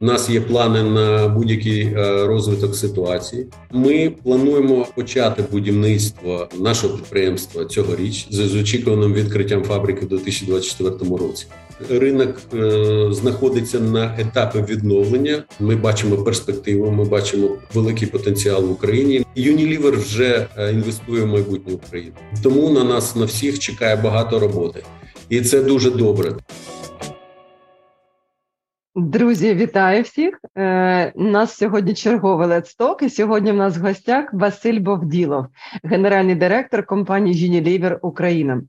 У нас є плани на будь-який е, розвиток ситуації. Ми плануємо почати будівництво нашого підприємства цьогоріч з очікуваним відкриттям фабрики в 2024 році. Ринок е, знаходиться на етапі відновлення. Ми бачимо перспективу. Ми бачимо великий потенціал в Україні. Unilever вже е, інвестує в майбутнє України. Тому на нас на всіх чекає багато роботи, і це дуже добре. Друзі, вітаю всіх! Е, У нас сьогодні черговий летсток, і сьогодні в нас в гостях Василь Бовділов, генеральний директор компанії Unilever Україна.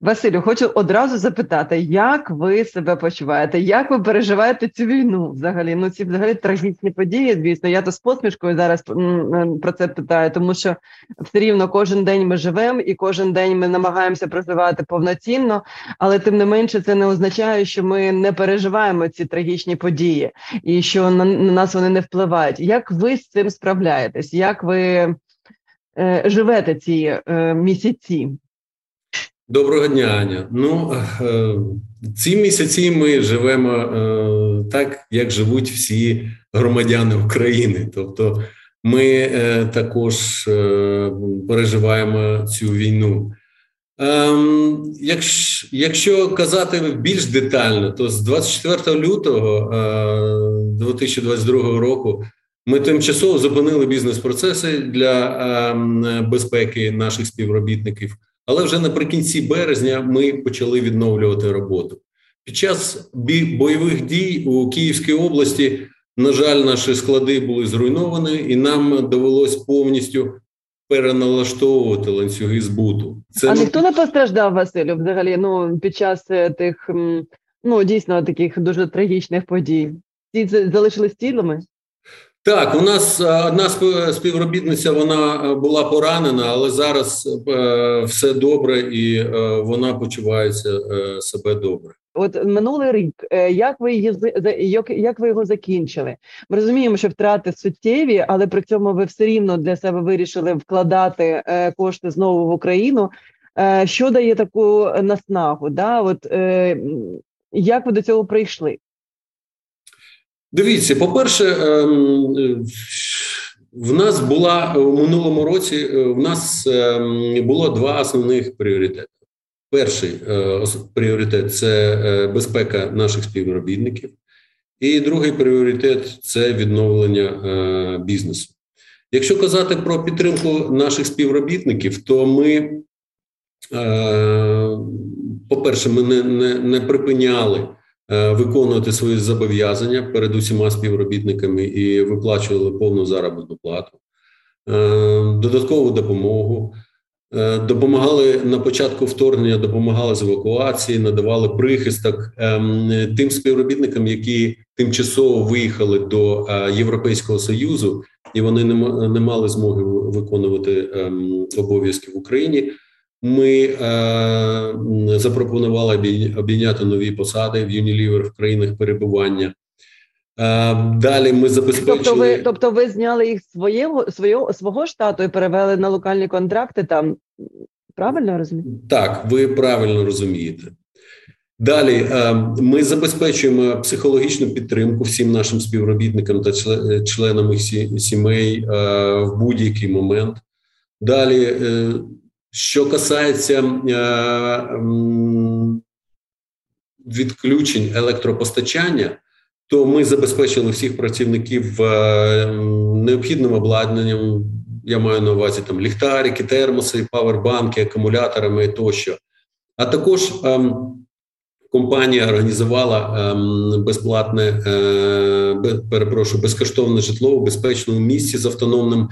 Василю, хочу одразу запитати, як ви себе почуваєте? Як ви переживаєте цю війну? Взагалі, ну ці взагалі трагічні події. Звісно, я то з посмішкою зараз про це питаю, тому що все рівно кожен день ми живемо і кожен день ми намагаємося проживати повноцінно, але тим не менше це не означає, що ми не переживаємо ці трагічні політичні події, і що на, на нас вони не впливають. Як ви з цим справляєтесь? Як ви е, живете ці е, місяці? Доброго дня, Аня. Ну е, ці місяці ми живемо е, так, як живуть всі громадяни України. Тобто, ми е, також переживаємо цю війну. Ем, якщо, якщо казати більш детально, то з 24 лютого е, 2022 року ми тимчасово зупинили бізнес-процеси для е, безпеки наших співробітників, але вже наприкінці березня ми почали відновлювати роботу. Під час бойових дій у Київській області, на жаль, наші склади були зруйновані, і нам довелось повністю переналаштовувати ланцюги збуту. Це а ніхто не постраждав Василю взагалі. Ну під час е, тих ну дійсно таких дуже трагічних подій. Ці залишились цілими. Так, у нас е, одна співробітниця вона е, була поранена, але зараз все добре і вона почувається себе добре. От минулий рік, е, як ви її як, як ви його закінчили? Ми розуміємо, що втрати суттєві, але при цьому ви все рівно для себе вирішили вкладати е, кошти знову в Україну. Е, що дає таку наснагу? Да? От як ви до цього прийшли? Дивіться, по-перше, ем, в нас була у минулому році. В нас ем, було два основних пріоритети. Перший е, пріоритет це е, безпека наших співробітників, і другий пріоритет це відновлення е, бізнесу. Якщо казати про підтримку наших співробітників, то ми, по-перше, ми не, не, не припиняли виконувати свої зобов'язання перед усіма співробітниками і виплачували повну заробітну плату, додаткову допомогу. Е, допомагали на початку вторгнення, допомагали з евакуації, надавали прихисток ем, тим співробітникам, які тимчасово виїхали до е, Європейського союзу, і вони не мали змоги виконувати ем, обов'язки в Україні. Ми е, запропонували обійняти нові посади в Unilever в країнах перебування. Е, далі ми забезпечили... Тобто ви тобто ви зняли їх свого свого свого штату і перевели на локальні контракти там. Правильно розумію? Так, ви правильно розумієте. Далі е, ми забезпечуємо психологічну підтримку всім нашим співробітникам та членам їх сімей е, в будь-який момент. Далі, що касається відключень електропостачання, то ми забезпечили всіх працівників е, необхідним обладнанням. Я маю на увазі там ліхтарики, термоси, павербанки, акумуляторами тощо. А також ем, компанія організувала ем, безплатне, е, перепрошую, безкоштовне житло у безпечному місці з автономним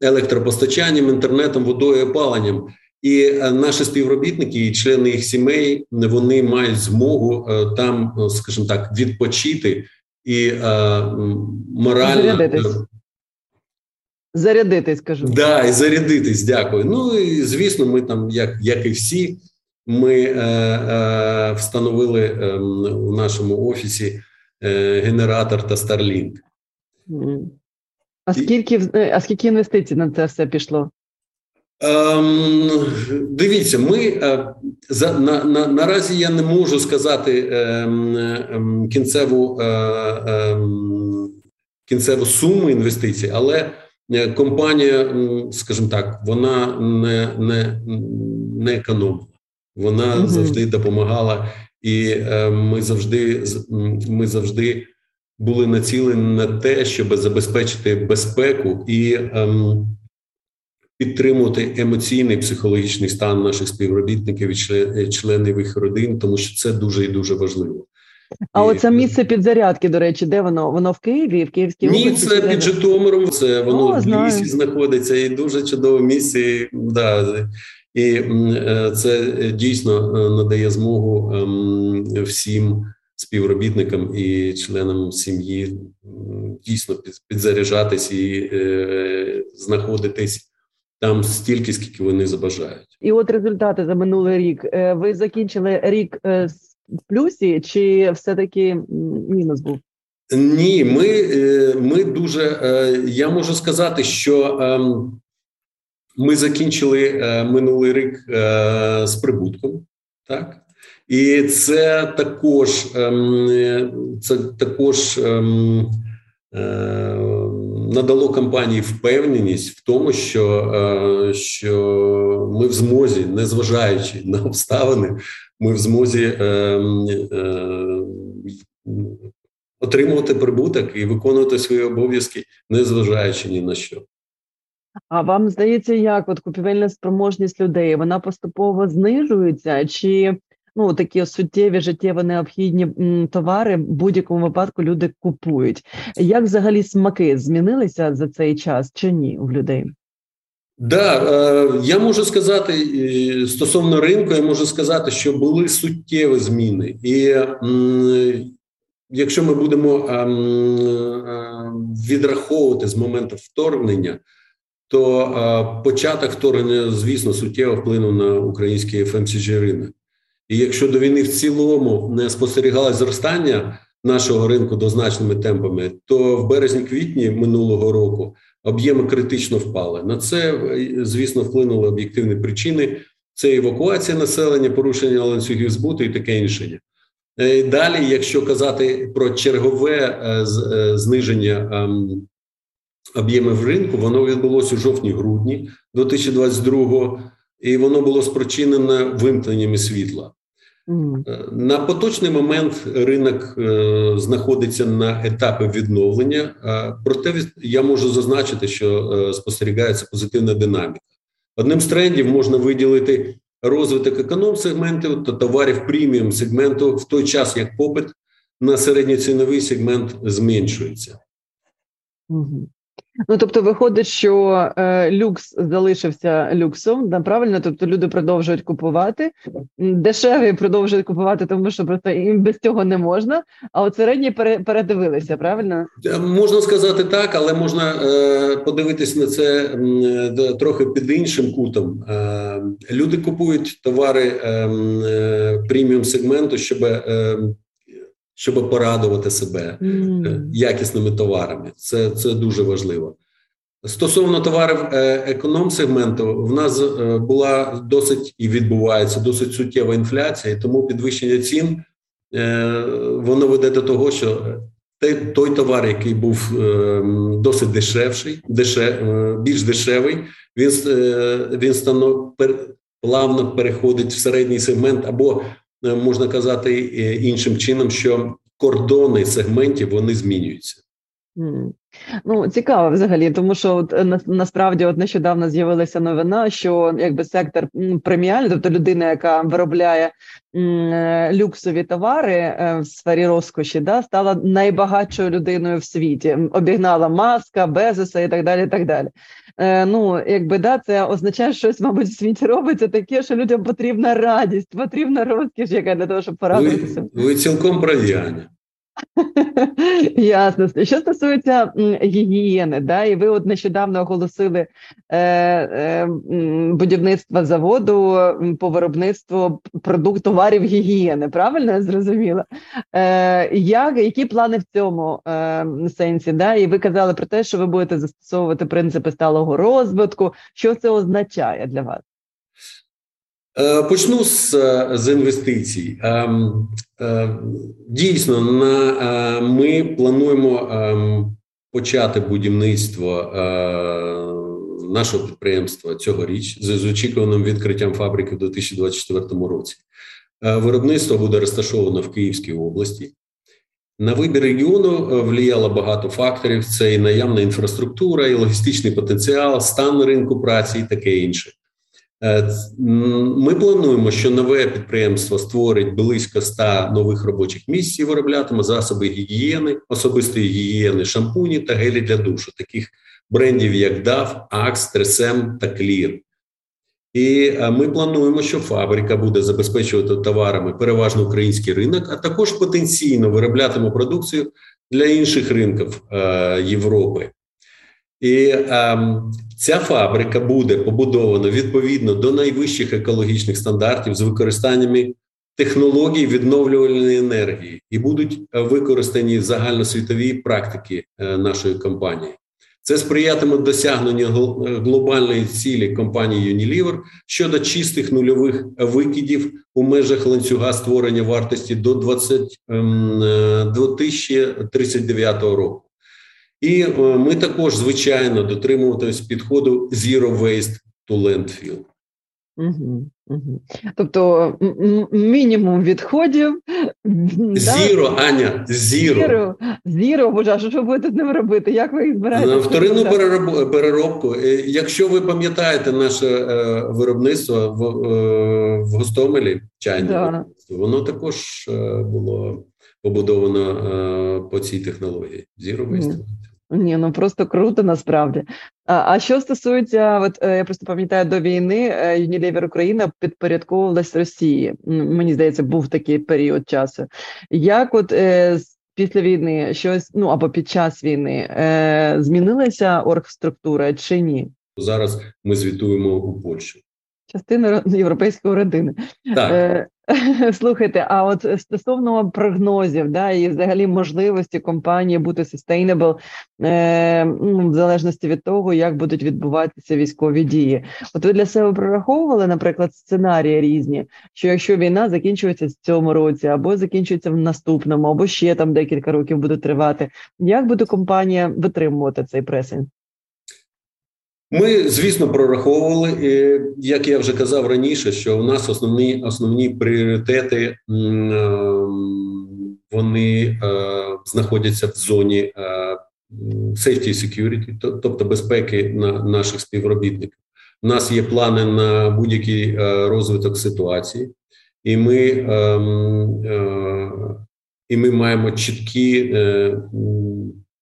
електропостачанням, інтернетом, водою, опаленням. І е, наші співробітники і члени їх сімей вони мають змогу там, скажімо так, відпочити і е, морально зарядитись. Е, зарядитись, кажу. Да, і зарядитись, дякую. Ну і звісно, ми там, як як і всі, ми е, е, встановили е, у нашому офісі е, генератор та Starlink. А скільки а скільки інвестицій на це все пішло? Ем, Дивіться, ми е, за на, на, наразі я не можу сказати ем, ем, кінцеву е, ем, кінцеву суму інвестицій, але компанія, скажімо так, вона не не, не економила, вона mm завжди допомагала, і ми завжди ми завжди були націлені на те, щоб забезпечити безпеку і ем, підтримувати емоційний психологічний стан наших співробітників і членів їх родин, тому що це дуже і дуже важливо. А і... оце місце підзарядки, до речі, де воно? Воно в Києві, в Київській Ні, це під Житомиром, це воно О, в знаю. лісі знаходиться і дуже чудове місце. Да. І е, це дійсно е, надає змогу ем, всім співробітникам і членам сім'ї дійсно підзаряджатись і е, знаходитись там стільки, скільки вони забажають. І от результати за минулий рік. Е, ви закінчили рік е, в плюсі, чи все-таки мінус був? Ні, ми е, ми дуже. Я можу сказати, що ем, ми закінчили минулий рік з прибутком, так і це також ем, це також ем, надало компанії впевненість в тому, що е, що ми в змозі, незважаючи на обставини, ми в змозі ем, е, отримувати прибуток і виконувати свої обов'язки, незважаючи ні на що. А вам здається, як от купівельна спроможність людей вона поступово знижується, чи ну такі суттєві життєво необхідні товари в будь-якому випадку люди купують. Як взагалі смаки змінилися за цей час чи ні у людей? Да, е, я можу сказати стосовно ринку, я можу сказати, що були суттєві зміни, і якщо ми будемо відраховувати з моменту вторгнення, то початок вторгнення, звісно, суттєво вплинув на український FMCG ринок. І якщо до війни в цілому не спостерігалось зростання нашого ринку дозначними темпами, то в березні-квітні минулого року об'єми критично впали. На це, звісно, вплинули об'єктивні причини: це евакуація населення, порушення ланцюгів збуту і таке інше. Е, далі, якщо казати про чергове е, е, зниження ем, об'ємів ринку, воно відбулося у жовтні-грудні 2022 і воно було спричинене вимкненнями світла. Е, на поточний момент ринок е, знаходиться на етапі відновлення, проте я можу зазначити, що е, спостерігається позитивна динаміка. Одним з трендів можна виділити розвиток економ-сегментів та товарів преміум сегменту в той час, як попит на середньоціновий сегмент зменшується. Ну тобто, виходить, що е, люкс залишився люксом, да, правильно? Тобто люди продовжують купувати, дешеві продовжують купувати, тому що просто їм без цього не можна. А от середні пере, передивилися, правильно? Е, можна сказати так, але можна е, подивитись на це е, трохи під іншим кутом. Е, люди купують товари ем, е, преміум сегменту, щоб е, щоб порадувати себе mm. якісними товарами. Це це дуже важливо. Стосовно товарів е, економ-сегменту, в нас е, була досить і відбувається досить суттєва інфляція, і тому підвищення цін воно веде до того, що той товар, який був досить дешевший, дешев, більш дешевий, він він станов, плавно переходить в середній сегмент або Е, можна казати е, іншим чином, що кордони сегментів вони змінюються. Ну, цікаво взагалі, тому що от е, на, насправді от нещодавно з'явилася новина, що якби сектор преміальний, тобто людина, яка виробляє м, люксові товари е, в сфері розкоші, да, стала найбагатшою людиною в світі. Обігнала маска, Безоса і так далі. і так далі. Е, Ну, якби да, це означає, що щось, мабуть, в світі робиться таке, що людям потрібна радість, потрібна розкіш, яка для того, щоб порадуватися. Ви, ви цілком праві, Аня. Ясно. Що стосується гігієни, да, і ви от нещодавно оголосили е, е, будівництво заводу по виробництву продукт товарів гігієни. Правильно я зрозуміла? Е, як, Які плани в цьому е, сенсі? Да? І ви казали про те, що ви будете застосовувати принципи сталого розвитку. Що це означає для вас? Е, почну з з інвестицій. Ем, е, дійсно, на, е, ми плануємо ем, почати будівництво нашого підприємства цьогоріч з очікуваним відкриттям фабрики в 2024 році. Виробництво буде розташовано в Київській області. На вибір регіону влияло багато факторів: це і наявна інфраструктура, і логістичний потенціал, стан ринку праці і таке інше. Е, ми плануємо, що нове підприємство створить близько 100 нових робочих місць і вироблятиме засоби гігієни, особистої гігієни, шампуні та гелі для душу, таких брендів, як DAF, Axe, Тресем та Clear. І е, ми плануємо, що фабрика буде забезпечувати товарами переважно український ринок, а також потенційно вироблятиме продукцію для інших ринків е, Європи. І ем, ця фабрика буде побудована відповідно до найвищих екологічних стандартів з використаннями технологій відновлювальної енергії і будуть використані загальносвітові практики е, нашої компанії. Це сприятиме досягненню глобальної цілі компанії Unilever щодо чистих нульових викидів у межах ланцюга створення вартості до 20, 2039 ем, року. І е, ми також, звичайно, дотримуватимось підходу Zero Waste to Landfill. Угу, угу. Тобто мінімум відходів. Зіро, да? Аня, зіро. Зіро, зіро, боже, а що ви будете з ним робити? Як ви їх збираєте? Вторинну переробку. Е, якщо ви пам'ятаєте наше е, виробництво в в Гостомелі, чайне да. воно також було побудовано по цій технології. Zero Waste. Ні, ну просто круто насправді. А а що стосується, от е, я просто пам'ятаю до війни е, Unilever Україна підпорядковувалась Росії. Мені здається, був такий період часу. Як, от е, після війни, щось ну або під час війни змінилася оргструктура чи ні? Зараз ми звітуємо у Польщі. Частина європейської родини. Так. Е, Слухайте, а от стосовно прогнозів, да, і взагалі можливості компанії бути sustainable, е, ну, в залежності від того, як будуть відбуватися військові дії. От ви для себе прораховували, наприклад, сценарії різні, що якщо війна закінчується в цьому році, або закінчується в наступному, або ще там декілька років буде тривати, як буде компанія витримувати цей пресинг? Ми, звісно, прораховували, як я вже казав раніше, що у нас основні основні пріоритети е, вони е, знаходяться в зоні е, safety і security, тобто безпеки на наших співробітників. У нас є плани на будь-який розвиток ситуації, і ми і ми маємо чіткі,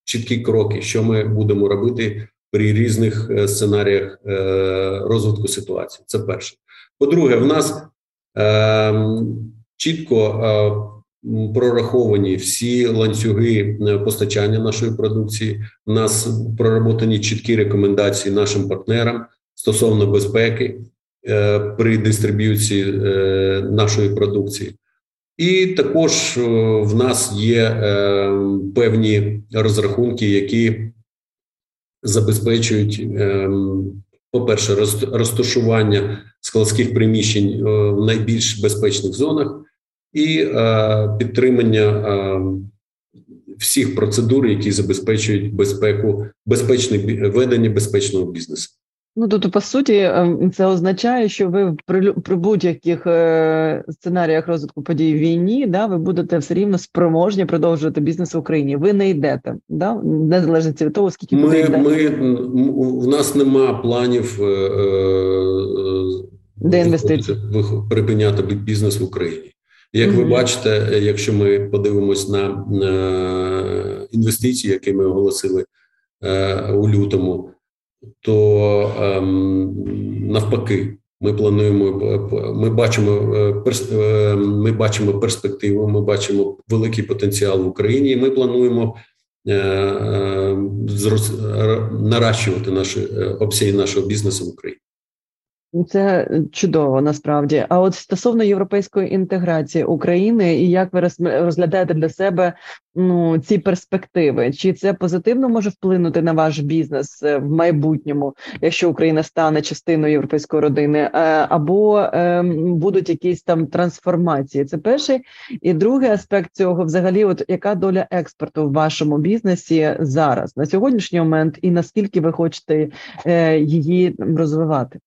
чіткі кроки, що ми будемо робити при різних е, сценаріях е, розвитку ситуації. Це перше. По-друге, в нас ем, чітко е, прораховані всі ланцюги постачання нашої продукції. У нас проработані чіткі рекомендації нашим партнерам стосовно безпеки при дистриб'юції нашої продукції. І також в нас є певні розрахунки, які забезпечують, ем, по-перше, розташування складських приміщень е, в найбільш безпечних зонах і е, підтримання е, всіх процедур, які забезпечують безпеку, безпечне ведення безпечного бізнесу. Ну тобто, по суті, ем, це означає, що ви при при будь-яких е, сценаріях розвитку подій в війні, да, ви будете все рівно спроможні продовжувати бізнес в Україні. Ви не йдете, да, незалежно від того, скільки ми, ви ми в нас нема планів е, е, де припиняти бізнес в Україні. Як ви бачите, якщо ми подивимось на інвестиції, які ми оголосили у лютому то ем, навпаки, ми плануємо, ми бачимо е, е, ми бачимо перспективу, ми бачимо великий потенціал в Україні. і Ми плануємо е, наращувати наші обсяги нашого бізнесу в Україні. Це чудово насправді. А от стосовно європейської інтеграції України, і як ви розглядаєте для себе ну ці перспективи? Чи це позитивно може вплинути на ваш бізнес е, в майбутньому, якщо Україна стане частиною європейської родини, е, або ем, будуть якісь там трансформації? Це перший і другий аспект цього, взагалі, от яка доля експорту в вашому бізнесі зараз на сьогоднішній момент, і наскільки ви хочете е, її розвивати?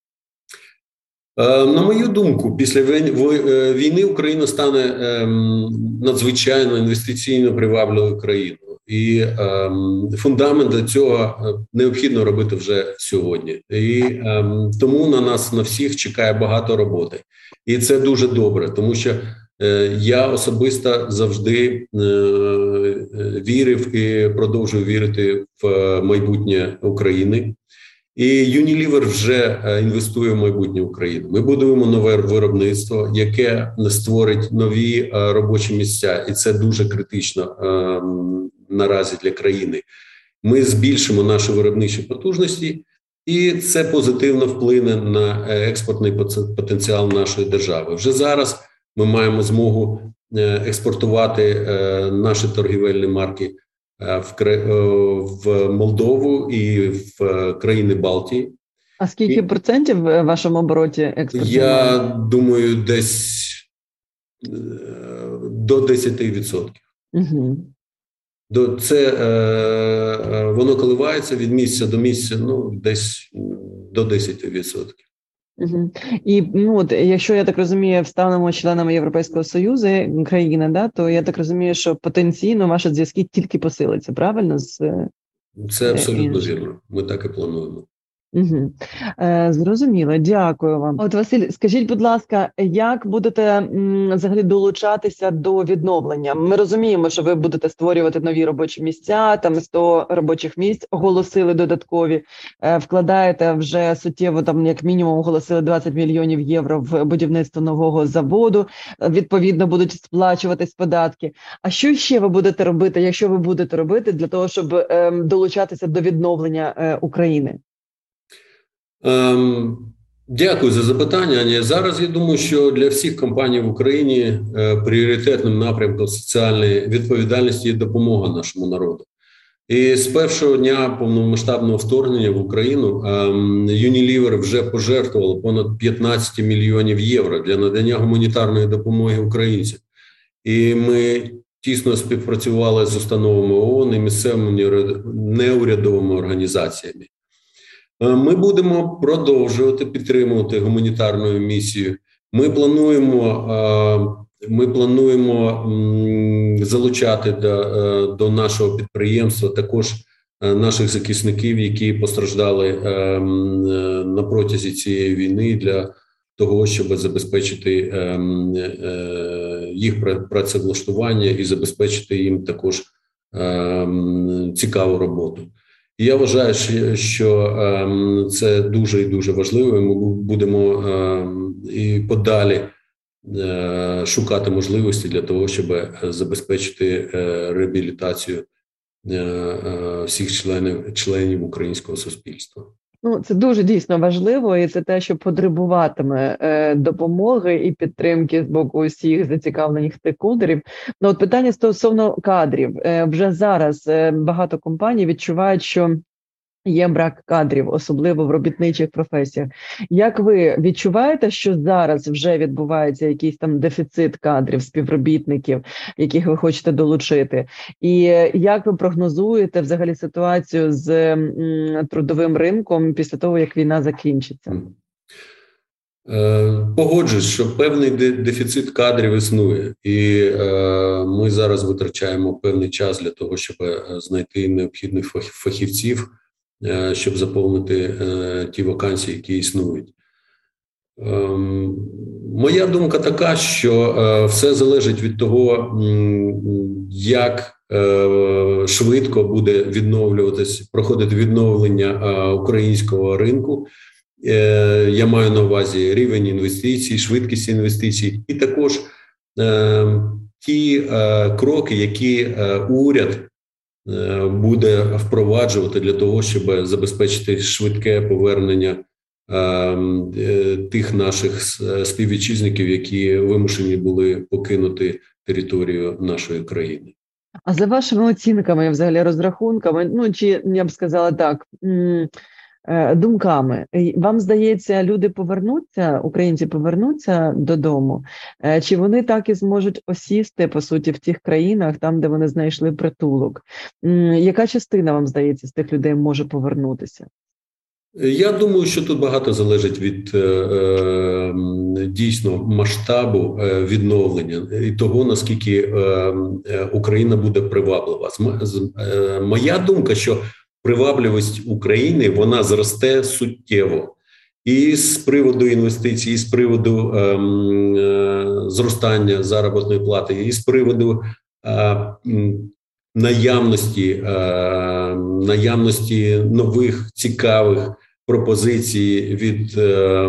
Е, на мою думку, після е, війни Україна стане ем, надзвичайно інвестиційно привабливою країною, і ем, фундамент для цього е, необхідно робити вже сьогодні. І ем, тому на нас на всіх чекає багато роботи, і це дуже добре, тому що я особисто завжди вірив і продовжую вірити в майбутнє України. І Unilever вже е, інвестує в майбутнє України. Ми будуємо нове виробництво, яке створить нові е, робочі місця, і це дуже критично е, наразі для країни. Ми збільшимо наші виробничі потужності, і це позитивно вплине на експортний потенціал нашої держави. Вже зараз ми маємо змогу експортувати наші торгівельні марки Е, в е, в Молдову і в е, країни Балтії. А скільки і, процентів в вашому обороті експорту? Я думаю, десь до 10%. Угу. До це е, воно коливається від місця до місця, ну десь до 10%. Угу. І ну от якщо я так розумію, станемо членами Європейського союзу країна, да то я так розумію, що потенційно ваші зв'язки тільки посилиться, правильно? З це абсолютно вірно. Ми так і плануємо. Угу. Е, Зрозуміло, дякую вам. От Василь, скажіть, будь ласка, як будете м, взагалі долучатися до відновлення? Ми розуміємо, що ви будете створювати нові робочі місця, там 100 робочих місць оголосили додаткові, е, вкладаєте вже суттєво, там як мінімум оголосили 20 мільйонів євро в будівництво нового заводу. Відповідно, будуть сплачуватись податки. А що ще ви будете робити, якщо ви будете робити для того, щоб е, долучатися до відновлення е, України? Ем, дякую за запитання. Зараз я думаю, що для всіх компаній в Україні е, пріоритетним напрямком соціальної відповідальності є допомога нашому народу. І з першого дня повномасштабного вторгнення в Україну ем, Unilever вже пожертвувало понад 15 мільйонів євро для надання гуманітарної допомоги українцям. І ми тісно співпрацювали з установами ООН і місцевими неурядовими організаціями. Е, ми будемо продовжувати підтримувати гуманітарну місію. Ми плануємо е, ми плануємо залучати до, е, до нашого підприємства також наших захисників, які постраждали на протязі цієї війни для того, щоб забезпечити їх працевлаштування і забезпечити їм також цікаву роботу. Я вважаю, що ем, це дуже і дуже важливо. Ми будемо ем, і подалі е, шукати можливості для того, щоб забезпечити е, реабілітацію е, всіх членів членів українського суспільства. Ну, це дуже дійсно важливо, і це те, що потребуватиме е, допомоги і підтримки з боку усіх зацікавлених стейкхолдерів. Ну, от питання стосовно кадрів е, вже зараз е, багато компаній відчувають, що Є брак кадрів, особливо в робітничих професіях. Як ви відчуваєте, що зараз вже відбувається якийсь там дефіцит кадрів, співробітників, яких ви хочете долучити? І як ви прогнозуєте взагалі ситуацію з трудовим ринком після того, як війна закінчиться? Е, погоджуюсь, що певний дефіцит кадрів існує, і е, ми зараз витрачаємо певний час для того, щоб е, знайти необхідних фахівців. Е, щоб заповнити е, ті вакансії, які існують. Ем, моя думка така, що е, все залежить від того, як швидко буде відновлюватись, проходити відновлення українського ринку. Я маю на увазі рівень інвестицій, швидкість інвестицій, і також ті кроки, які уряд буде впроваджувати для того, щоб забезпечити швидке повернення тих наших співвітчизників, які вимушені були покинути територію нашої країни. А за вашими оцінками, взагалі розрахунками, ну чи я б сказала так. Е, думками вам здається, люди повернуться, українці повернуться додому, е, чи вони так і зможуть осісти по суті в тих країнах, там де вони знайшли притулок? Яка частина вам здається з тих людей може повернутися? Я думаю, що тут багато залежить від е, дійсно масштабу відновлення і того наскільки Україна буде приваблива. Моя думка, що привабливість України вона зросте суттєво. І з приводу інвестицій, і з приводу ем, е, зростання заробітної плати, і з приводу е, наявності, е, наявності нових цікавих пропозицій від, е,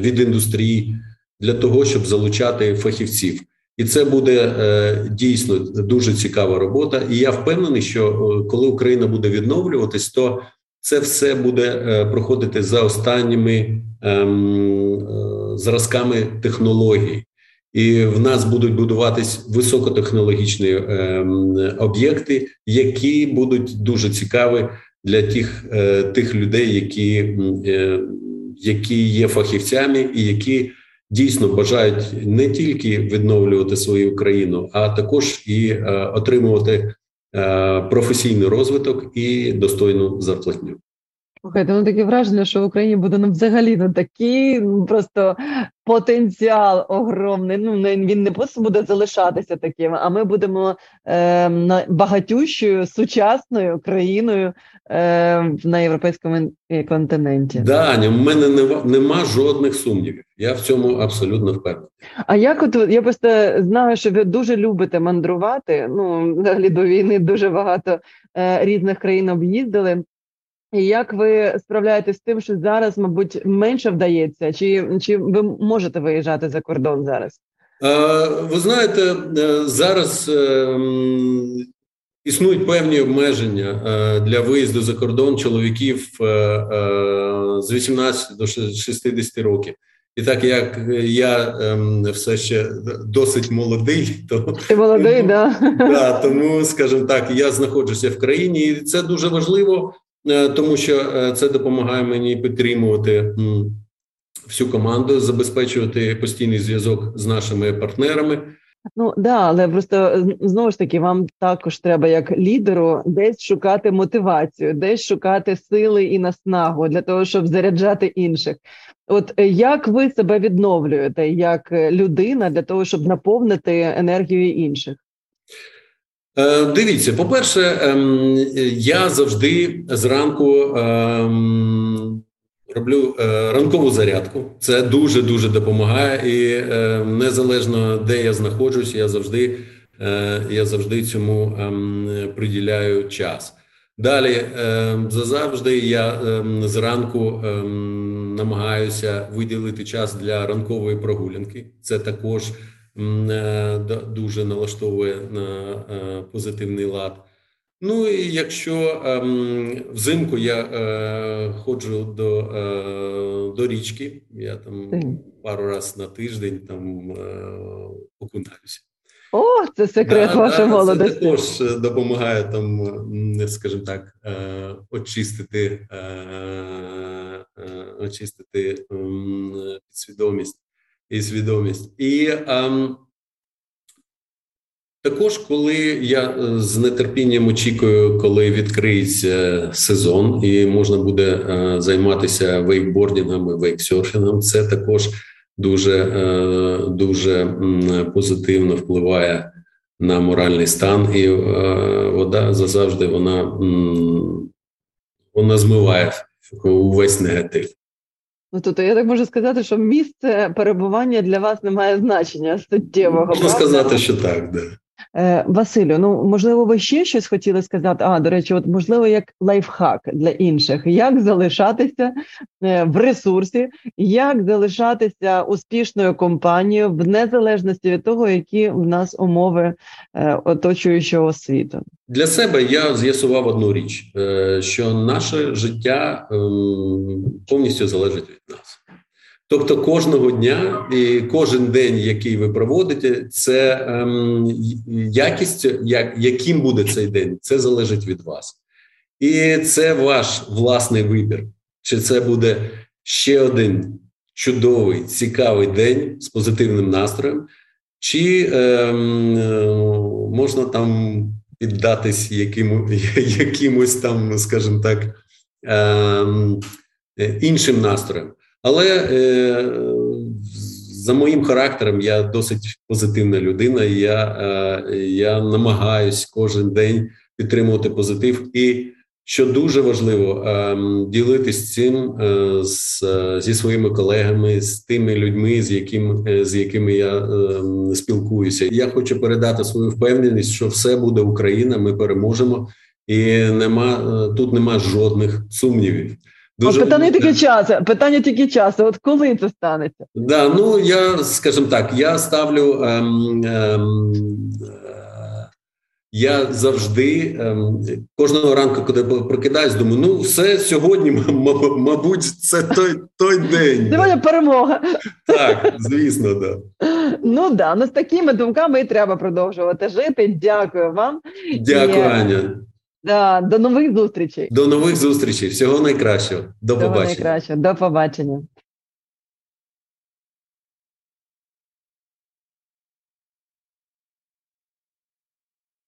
від індустрії для того, щоб залучати фахівців. І це буде е, дійсно дуже цікава робота. І я впевнений, що е, коли Україна буде відновлюватись, то це все буде е, проходити за останніми ем, зразками технологій, і в нас будуть будуватись високотехнологічні ем, об'єкти, які будуть дуже цікаві для тих тих людей, які, які є фахівцями і які дійсно бажають не тільки відновлювати свою країну, а також і е, отримувати е, професійний розвиток і достойну зарплатню. Слухайте, ну таке враження, що в Україні буде ну, взагалі ну, такий ну, просто потенціал огромний. Ну він не просто буде залишатися таким, а ми будемо е, багатющою сучасною країною е, на європейському континенті. Да, Аня, в мене нема, нема жодних сумнівів. Я в цьому абсолютно впевнений. А як от я просто знаю, що ви дуже любите мандрувати? Ну взагалі до війни дуже багато е, різних країн об'їздили. І як ви справляєтесь з тим, що зараз, мабуть, менше вдається, чи чи ви можете виїжджати за кордон зараз? Ви знаєте, е, зараз е, існують певні обмеження е, для виїзду за кордон чоловіків з 18 до 60 років. І так як я ем, все ще досить молодий, то Ти молодий, да. да тому, скажімо так, я знаходжуся в країні, і це дуже важливо Е, тому що е, це допомагає мені підтримувати всю команду, забезпечувати постійний зв'язок з нашими партнерами. Ну да, але просто знову ж таки, вам також треба як лідеру десь шукати мотивацію, десь шукати сили і наснагу для того, щоб заряджати інших. От е, як ви себе відновлюєте як людина для того, щоб наповнити енергію інших? Е, дивіться, по-перше, ем, я завжди зранку ем, роблю е, ранкову зарядку. Це дуже дуже допомагає, і е, незалежно де я знаходжусь, я завжди я завжди цьому ем, приділяю час. Далі завжди я зранку намагаюся виділити час для ранкової прогулянки. Це також. Е, дуже налаштовує на е, позитивний лад. Ну і якщо ем, взимку я е, ходжу до до річки, я там пару разів на тиждень там окунаюся. О, це секрет да, вашої да, молодості. Це також допомагає там, скажімо так, очистити очистити підсвідомість і свідомість. І ем, також, коли я е, з нетерпінням очікую, коли відкриється сезон, і можна буде е, займатися вейкбордінгом і вейксерфінгом, це також дуже, е, дуже позитивно впливає на моральний стан, і е, вода зазавжди вона, вона змиває увесь негатив. Ну, тобто я так можу сказати, що місце перебування для вас не має значення суттєвого. Можна сказати, що так, да. Е, Василю, ну можливо, ви ще щось хотіли сказати? А, до речі, от можливо, як лайфхак для інших, як залишатися е, в ресурсі, як залишатися успішною компанією в незалежності від того, які в нас умови е, оточуючого світу. Для себе я з'ясував одну річ: що наше життя ем, повністю залежить від нас. Тобто кожного дня і кожен день, який ви проводите, це ем, якість, як, яким буде цей день, це залежить від вас. І це ваш власний вибір. Чи це буде ще один чудовий, цікавий день з позитивним настроєм, чи ем, можна там піддатись яким, якимось там, скажімо так, ем, іншим настроєм. Але е, за моїм характером я досить позитивна людина. Я е, я намагаюсь кожен день підтримувати позитив. І що дуже важливо, е, ділитись цим е, з, зі своїми колегами, з тими людьми, з яким з якими я е, спілкуюся. Я хочу передати свою впевненість, що все буде Україна. Ми переможемо, і нема е, тут нема жодних сумнівів. Дуже... Питання тільки часу. Питання тільки часу. От коли це станеться? Да, ну я скажімо так, я ставлю. Ем, ем, е, я завжди ем, кожного ранку, коли прокидаюсь, думаю, ну все сьогодні, мабуть, це той той день. Сьогодні перемога. Так, звісно, да. Ну да, ну з такими думками і треба продовжувати жити. Дякую вам. Дякую, і... Аня. До нових зустрічей. До нових зустрічей. Всього найкращого. До побачення. До побачення.